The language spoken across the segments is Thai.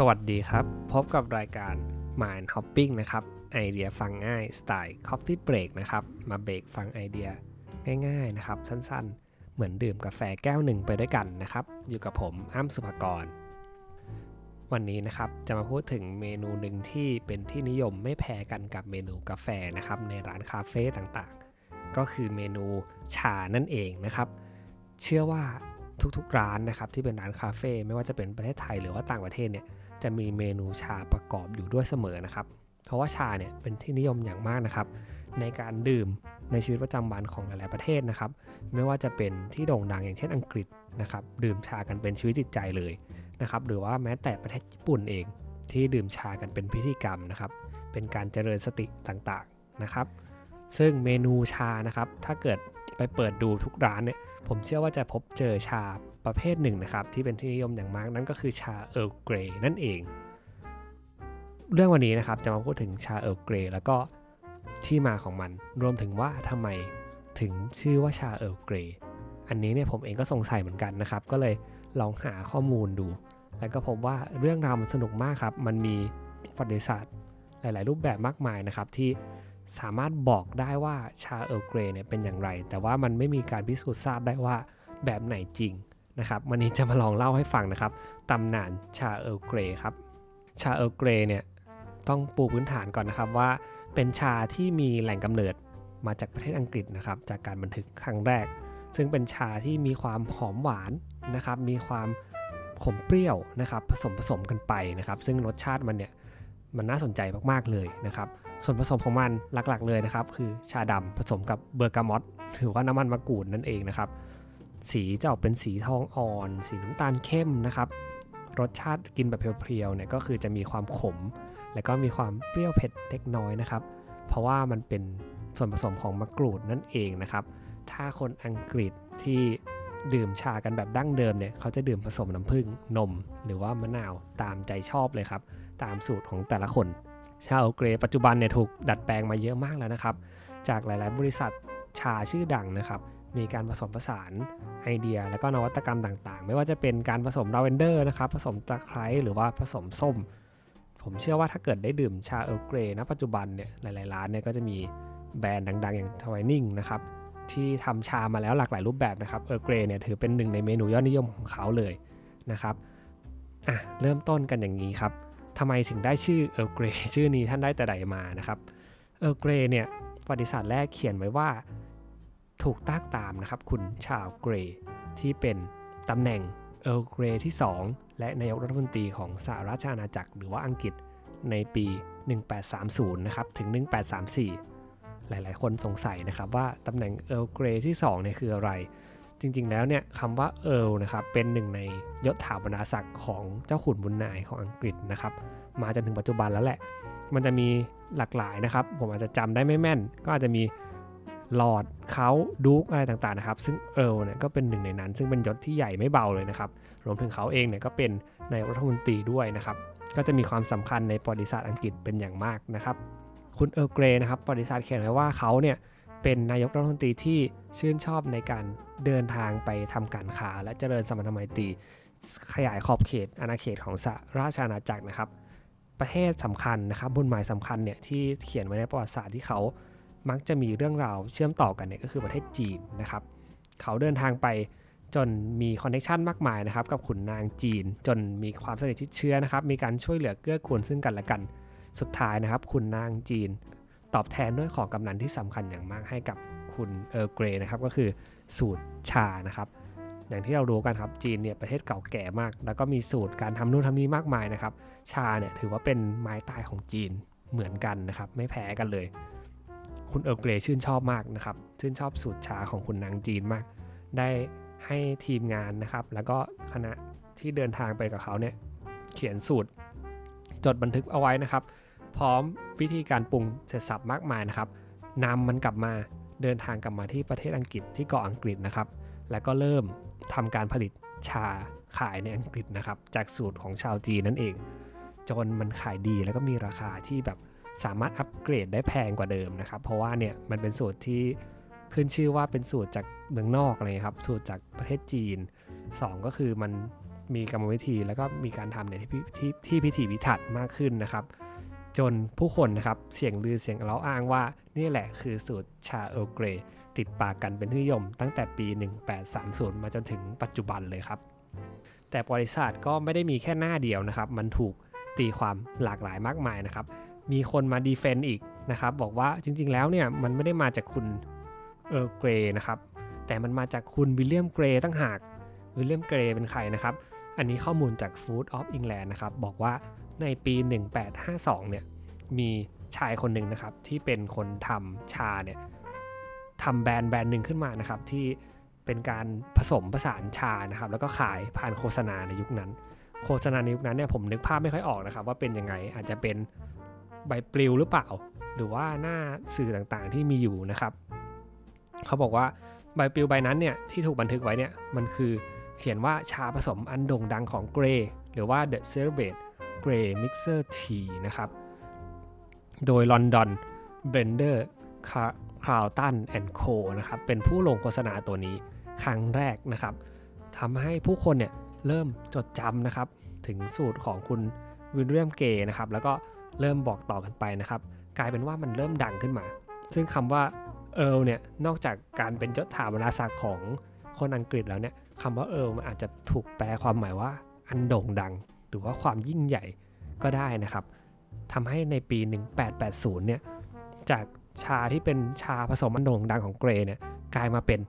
สวัสดีครับ พบกับรายการ Mind Hopping นะครับ ไอเดียฟังง่ายสไตล์ Coffee Break นะครับ มาเบรกฟังไอเดียง่ายๆนะครับ สั้นๆ เหมือนดื่มกาแฟแก้วหนึ่งไปด้วยกันนะครับ อยู่กับผมอ้ำสุภกร วันนี้นะครับจะมาพูดถึงเมนูหนึ่งที่เป็นที่นิยมไม่แพ้กันกับเมนูกาแฟนะครับ ในร้านคาเฟ่ต่างๆ ก็คือเมนูชานั่นเองนะครับ เชื่อว่าทุกๆร้านนะครับที่เป็นร้านคาเฟ่ไม่ว่าจะเป็นประเทศไทยหรือว่าต่างประเทศเนี่ย จะมีเมนูชาประกอบอยู่ด้วยเสมอนะครับ เพราะว่าชาเนี่ยเป็นที่นิยมอย่างมากนะครับ ในการดื่มในชีวิตประจำวันของหลาย ๆประเทศนะครับ ไม่ว่าจะเป็นที่โด่งดังอย่างเช่นอังกฤษนะครับ ดื่มชากันเป็นชีวิตจิตใจเลยนะครับ หรือว่าแม้แต่ประเทศญี่ปุ่นเอง ที่ดื่มชากันเป็นพิธีกรรมนะครับ เป็นการเจริญสติต่าง ๆ นะครับ ซึ่งเมนูชานะครับ ถ้าเกิด ไปเปิดดูทุกร้านเนี่ยผมเชื่อว่าจะพบเจอชาประเภทหนึ่งนะครับ ที่เป็นที่นิยมอย่างมากนั่นก็คือชาเอ r ร์เกรนั่นเอง เรื่องวันนี้นะครับจะมาพูดถึงชาเอ r ร์เกรแล้วก็ที่มาของมัน รวมถึงว่าทำไมถึงชื่อว่าชาเอ r ร์เกรอันนี้เนี่ยผมเองก็สงสัยเหมือนกันนะครับ ก็เลยลองหาข้อมูลดู แล้วก็พบว่าเรื่องราวมันสนุกมากครับ มันมีประวัติศาสตร์หลาย ๆ รูปแบบมากมายนะครับที่ สามารถบอกได้ว่าชาเอ r ร์เกรเนี่ยเป็นอย่างไร แต่ว่ามันไม่มีการพิสูจน์ทราบได้ว่าแบบไหนจริงนะครับวันนี้จะมาลองเล่าให้ฟังนะครับตำนานชาเอ r ร์เกรครับชาเอ r ร์เกรเนี่ยต้องปูพื้นฐานก่อนนะครับว่าเป็นชาที่มีแหล่งกำเนิดมาจากประเทศอังกฤษนะครับจากการบันทึกครั้งแรก ซึ่งเป็นชาที่มีความหอมหวานนะครับมีความขมเปรี้ยวนะครับผสมผสมกันไปนะครับ ซึ่งรสชาติมันเนี่ย มันน่าสนใจมากๆเลยนะครับ ส่วนผสมของมันหลักๆเลยนะครับ คือชาดำผสมกับเบอร์กามอตหรือว่าน้ำมันมะกรูดนั่นเองนะครับ สีจะออกเป็นสีทองอ่อน สีน้ำตาลเข้มนะครับรสชาติกินแบบเพียวๆเนี่ยก็คือจะมีความขม และก็มีความเปรี้ยวเผ็ดเล็กน้อยนะครับ เพราะว่ามันเป็นส่วนผสมของมะกรูดนั่นเองนะครับ ถ้าคนอังกฤษที่ดื่มชากันแบบดั้งเดิมเนี่ยเขาจะดื่มผสมน้ำผึ้งนม หรือว่ามะนาวตามใจชอบเลยครับ ตามสูตรของแต่ละคนชา Earl Grey ปัจจุบันเนี่ยถูกดัดแปลงมาเยอะมากแล้วนะครับ จากหลาย ๆ บริษัทชาชื่อดังนะครับ มีการผสมผสานไอเดีย และก็นวัตกรรมต่าง ๆ ไม่ว่าจะเป็นการผสมลาเวนเดอร์นะครับ ผสมตะไคร้หรือว่าผสมส้ม ผมเชื่อว่าถ้าเกิดได้ดื่มชา Earl Grey ณปัจจุบันเนี่ยหลาย ๆ ร้านเนี่ยก็จะมีแบรนด์ดัง ๆ อย่าง Twinings นะครับที่ทำชามาแล้วหลากหลายรูปแบบนะครับ Earl Grey เนี่ยถือเป็นหนึ่งในเมนูยอดนิยมของเขาเลยนะครับอะเริ่มต้นกันอย่างนี้ครับ ทำไมถึงได้ชื่อ Earl Grey ชื่อนี้ท่านได้แต่ใดมานะครับ Earl Grey เนี่ยประวัติศาสตร์แรกเขียนไว้ว่าถูกตั้งตามนะครับคุณ Charles Grey ที่เป็นตำแหน่ง Earl Grey ที่ 2 และนายกรัฐมนตรีของสหราชอาณาจักรหรือว่าอังกฤษในปี 1830 นะครับ ถึง 1834 หลายๆ คนสงสัยนะครับว่าตำแหน่ง Earl Grey ที่ 2 เนี่ยคืออะไร จริงๆ แล้วเนี่ยคำว่าเอิร์ลนะครับเป็นหนึ่งในยศถาบรรดาศักดิ์ของเจ้าขุนมูลนายของอังกฤษนะครับมาจนถึงปัจจุบันแล้วแหละ มันจะมีหลากหลายนะครับ ผมอาจจะจำได้ไม่แม่น ก็อาจจะมีลอร์ดเคานต์ ดยุกอะไรต่างๆนะครับซึ่งเอิร์ลเนี่ยก็เป็นหนึ่งในนั้น ซึ่งเป็นยศที่ใหญ่ไม่เบาเลยนะครับรวมถึงเขาเองเนี่ยก็เป็นในรัฐมนตรีด้วยนะครับก็จะมีความสำคัญในประวัติศาสตร์อังกฤษเป็นอย่างมากนะครับคุณเอิร์เกรนะครับประวัติศาสตร์เขียนไว้ว่าเขาเนี่ย เป็นนายกรัฐมนตรีที่ชื่นชอบในการเดินทางไปทำการค้าและเจริญสมรรถไมตรีขยายขอบเขตอาณาเขตของสหราชอาณาจักรนะครับ ประเทศสำคัญนะครับบุญหมายสำคัญเนี่ยที่เขียนไว้ในประวัติศาสตร์ที่เขามักจะมีเรื่องราวเชื่อมต่อกันเนี่ยก็คือประเทศจีนนะครับ เขาเดินทางไปจนมีคอนเนคชันมากมายนะครับกับขุนนางจีน จนมีความสนิทชิดเชื้อนะครับ มีการช่วยเหลือเกื้อกูลซึ่งกันและกัน สุดท้ายนะครับขุนนางจีน ตอบแทนด้วยของกำนันที่สำคัญอย่างมากให้กับคุณเออร์เกรนะครับก็คือสูตรชานะครับอย่างที่เรารู้กันครับจีนเนี่ยประเทศเก่าแก่มาก แล้วก็มีสูตรการทำนู่นทำนี้มากมายนะครับ ชาเนี่ยถือว่าเป็นไม้ตายของจีนเหมือนกันนะครับ ไม่แพ้กันเลย คุณเออร์เกรชื่นชอบมากนะครับ ชื่นชอบสูตรชาของคุณนางจีนมาก ได้ให้ทีมงานนะครับ แล้วก็คณะที่เดินทางไปกับเขาเนี่ยเขียนสูตร จดบันทึกเอาไว้นะครับ พร้อมวิธีการปรุงเสร็จสับมากมายนะครับนำมันกลับมาเดินทางกลับมาที่ประเทศอังกฤษที่เกาะอังกฤษนะครับ แล้วก็เริ่มทำการผลิตชาขายในอังกฤษนะครับ จากสูตรของชาวจีนนั่นเอง จนมันขายดีแล้วก็มีราคาที่แบบสามารถอัปเกรดได้แพงกว่าเดิมนะครับ เพราะว่าเนี่ยมันเป็นสูตรที่ขึ้นชื่อว่าเป็นสูตรจากเมืองนอกอะไรครับ สูตรจากประเทศจีน 2 ก็คือมันมีกรรมวิธีแล้วก็มีการทำเนี่ยที่ที่ที่พิถีพิถันมากขึ้นนะครับ จนผู้คนนะครับเสียงลือเสียงเล่าอ้างว่า นี่แหละคือสูตรชาเอลเกรติดปากกันเป็นที่นิยม ตั้งแต่ปี 1830 มาจนถึงปัจจุบันเลยครับ แต่ประวัติศาสตร์ก็ไม่ได้มีแค่หน้าเดียวนะครับ มันถูกตีความหลากหลายมากมายนะครับ มีคนมา defend อีกนะครับ บอกว่าจริงๆแล้วเนี่ยมันไม่ได้มาจากคุณ Earl Grey นะครับแต่มันมาจากคุณ William Grey ต่างหาก William Grey เป็นใครนะครับ อันนี้ข้อมูลจาก Food of England นะครับ บอกว่า ในปี 1852 เนี่ยมีชายคนหนึ่งนะครับที่เป็นคนทำชาเนี่ยทำแบรนด์แบรนด์หนึ่งขึ้นมานะครับที่เป็นการผสมผสานชานะครับแล้วก็ขายผ่านโฆษณาในยุคนั้น โฆษณาในยุคนั้นเนี่ยผมนึกภาพไม่ค่อยออกนะครับ ว่าเป็นยังไงอาจจะเป็นใบปลิวหรือเปล่า หรือว่าหน้าสื่อต่างๆที่มีอยู่นะครับ เขาบอกว่าใบปลิวใบนั้นเนี่ยที่ถูกบันทึกไว้เนี่ยมันคือเขียนว่าชาผสมอันโด่งดังของเกรหรือว่า The Celebrate Grey Mixer Tea นะครับ โดย London Blender Carlton Co นะครับ เป็นผู้ลงโฆษณาตัวนี้ครั้งแรกนะครับทำให้ผู้คนเนี่ยเริ่มจดจำนะครับ ถึงสูตรของคุณวิลเลียมเกย์นะครับ แล้วก็เริ่มบอกต่อกันไปนะครับ กลายเป็นว่ามันเริ่มดังขึ้นมา ซึ่งคำว่าเอิร์ลเนี่ย นอกจากการเป็นยศถาบรรดาศักดิ์ของคนอังกฤษแล้วเนี่ยคำว่าเอิร์ลมันอาจจะถูกแปลความหมายว่าอันโด่งดัง รือว่าความยิ่งใหญ่ก็ได้นะครับทำให้ในปี 1880 เนี่ย จากชาที่เป็นชาผสมอันโด่งดังของ Grey เนี่ยกลายมาเป็น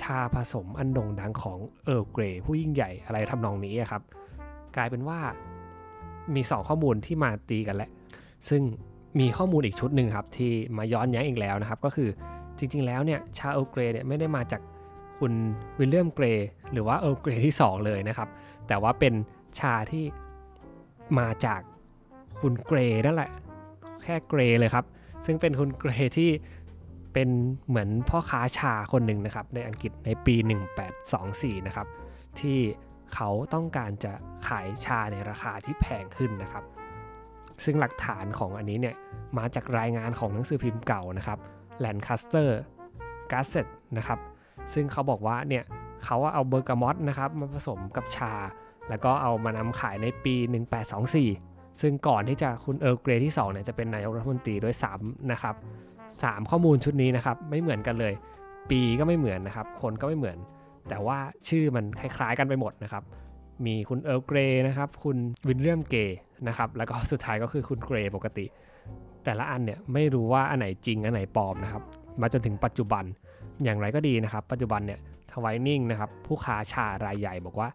ชาผสมอันโด่งดังของ Earl Grey ผู้ยิ่งใหญ่อะไรทำนองนี้ครับ กลายเป็นว่ามี 2 ข้อมูลที่มาตีกันแหละ ซึ่งมีข้อมูลอีกชุดหนึ่งครับ ที่มาย้อนแย้งอีกแล้วนะครับ ก็คือจริง ๆ แล้วเนี่ยชา Earl Grey เนี่ยไม่ได้มาจากคุณ William Grey หรือว่า Earl Grey ที่ 2 เลยนะครับ แต่ว่าเป็นชาที่ มาจากคุณเกรนั่นแหละ แค่เกรเลยครับ ซึ่งเป็นคุณเกรที่เป็นเหมือนพ่อค้าชาคนหนึ่งนะครับ ในอังกฤษในปี 1824 นะครับ ที่เขาต้องการจะขายชาในราคาที่แพงขึ้นนะครับ ซึ่งหลักฐานของอันนี้เนี่ยมาจากรายงานของหนังสือพิมพ์เก่านะครับ Lancaster Gazette นะครับ ซึ่งเขาบอกว่าเนี่ยเขาเอาเบอร์กามอตนะครับมาผสมกับชา แล้วก็เอามานำขายในปี 1824 ซึ่งก่อนที่จะคุณ Earl Grey ที่2เนี่ยจะเป็นนายกรัฐมนตรีด้วยซ้ำนะครับ 3 ข้อมูลชุดนี้นะครับไม่เหมือนกันเลย ปีก็ไม่เหมือนนะครับ คนก็ไม่เหมือน แต่ว่าชื่อมันคล้ายๆกันไปหมดนะครับ มีคุณ Earl Grey นะครับคุณ William Grey นะครับแล้วก็สุดท้ายก็คือคุณ Grey ปกติ แต่ละอันเนี่ยไม่รู้ว่าอันไหนจริงอันไหนปลอมนะครับมาจนถึงปัจจุบันอย่างไรก็ดีนะครับ ปัจจุบันเนี่ย ทวายนิ่งนะครับผู้ค้าชารายใหญ่บอกว่า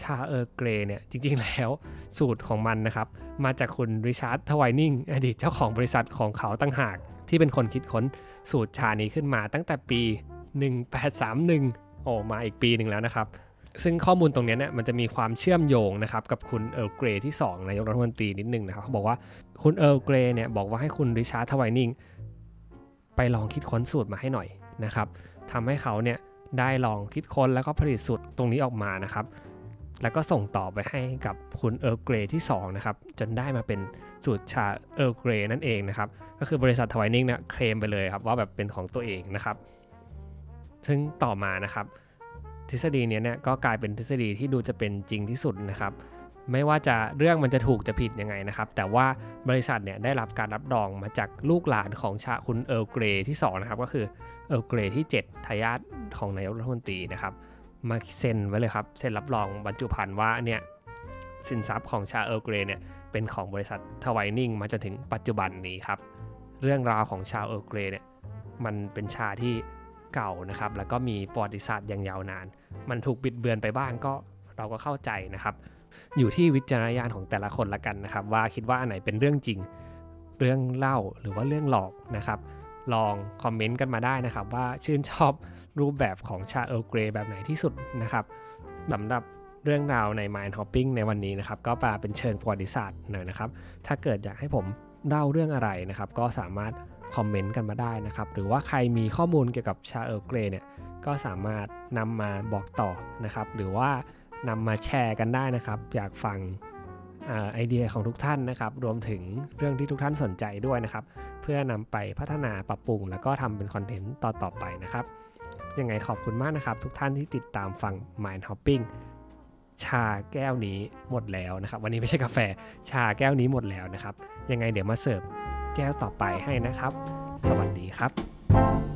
ชาเออร์เกรเนี่ยจริงๆแล้วสูตรของมันนะครับมาจากคุณริชาร์ดทวายนิ่งอดีตเจ้าของบริษัทของเขาตั้งหาก ที่เป็นคนคิดค้นสูตรชานี้ขึ้นมาตั้งแต่ปี 1831 โอ้มาอีกปีหนึ่งแล้วนะครับ ซึ่งข้อมูลตรงนี้เนี่ยมันจะมีความเชื่อมโยงนะครับกับคุณเอิร์เกรที่ 2 นายกรัฐมนตรีนิดนึงนะครับเขาบอกว่าคุณ Earl Grey เนี่ยบอกว่าให้คุณ Richard Twining ไปลองคิดค้นสูตรมาให้หน่อยนะครับทำให้เขาเนี่ย ได้ลองคิดค้นแล้วก็ผลิตสูตรตรงนี้ออกมานะครับ แล้วก็ส่งต่อไปให้กับคุณ Earl Grey ที่2นะครับ จนได้มาเป็นสูตรชา Earl Grey นั่นเองนะครับ ก็คือบริษัท Twinings เนี่ยเคลมไปเลยครับว่าแบบเป็นของตัวเองนะครับ ซึ่งต่อมานะครับ ทฤษฎีนี้เนี่ยก็กลายเป็นทฤษฎีที่ดูจะเป็นจริงที่สุดนะครับ ไม่ว่าจะเรื่องมันจะถูกจะผิดยังไงนะครับ แต่ว่าบริษัทเนี่ยได้รับการรับรองมาจากลูกหลานของชาคุณ Earl Grey ที่2นะครับก็คือ Earl Grey ที่ 7 ทายาทของนายกรัฐมนตรีนะครับมาเซ็นไว้เลยครับเซ็นรับรองบรรจุภัณฑ์ว่าเนี่ยสินทรัพย์ของชา Earl Grey เนี่ยเป็นของบริษัท Twinings มาจนถึงปัจจุบันนี้ครับ เรื่องราวของชา Earl Grey เนี่ยมันเป็นชาที่เก่านะครับ แล้วก็มีประวัติศาสตร์อย่างยาวนาน มันถูกบิดเบือนไปบ้างก็เราก็เข้าใจนะครับ อยู่ที่วิจารณญาณของแต่ละคนละกันนะครับ ว่าคิดว่าอันไหนเป็นเรื่องจริง เรื่องเล่าหรือว่าเรื่องหลอกนะครับ ลองคอมเมนต์กันมาได้นะครับ ว่าชื่นชอบรูปแบบของชา Earl Grey แบบไหนที่สุดนะครับสำหรับเรื่องราวใน Mind Hopping ในวันนี้นะครับ ก็มาเป็นเชิงประวัติศาสตร์หน่อยนะครับ ถ้าเกิดอยากให้ผมเล่าเรื่องอะไรนะครับ ก็สามารถคอมเมนต์กันมาได้นะครับ หรือว่าใครมีข้อมูลเกี่ยวกับชา Earl Grey เนี่ยก็สามารถนำมาบอกต่อนะครับ หรือว่า นำมาแชร์กันได้นะครับ อยากฟังไอเดียของทุกท่านนะครับ รวมถึงเรื่องที่ทุกท่านสนใจด้วยนะครับ เพื่อนำไปพัฒนาปรับปรุง แล้วก็ทำเป็นคอนเทนต์ต่อๆไปนะครับ ยังไงขอบคุณมากนะครับ ทุกท่านที่ติดตามฟัง Mind Hopping ชาแก้วนี้หมดแล้วนะครับ วันนี้ไม่ใช่กาแฟชาแก้วนี้หมดแล้วนะครับ ยังไงเดี๋ยวมาเสิร์ฟแก้วต่อไปให้นะครับ สวัสดีครับ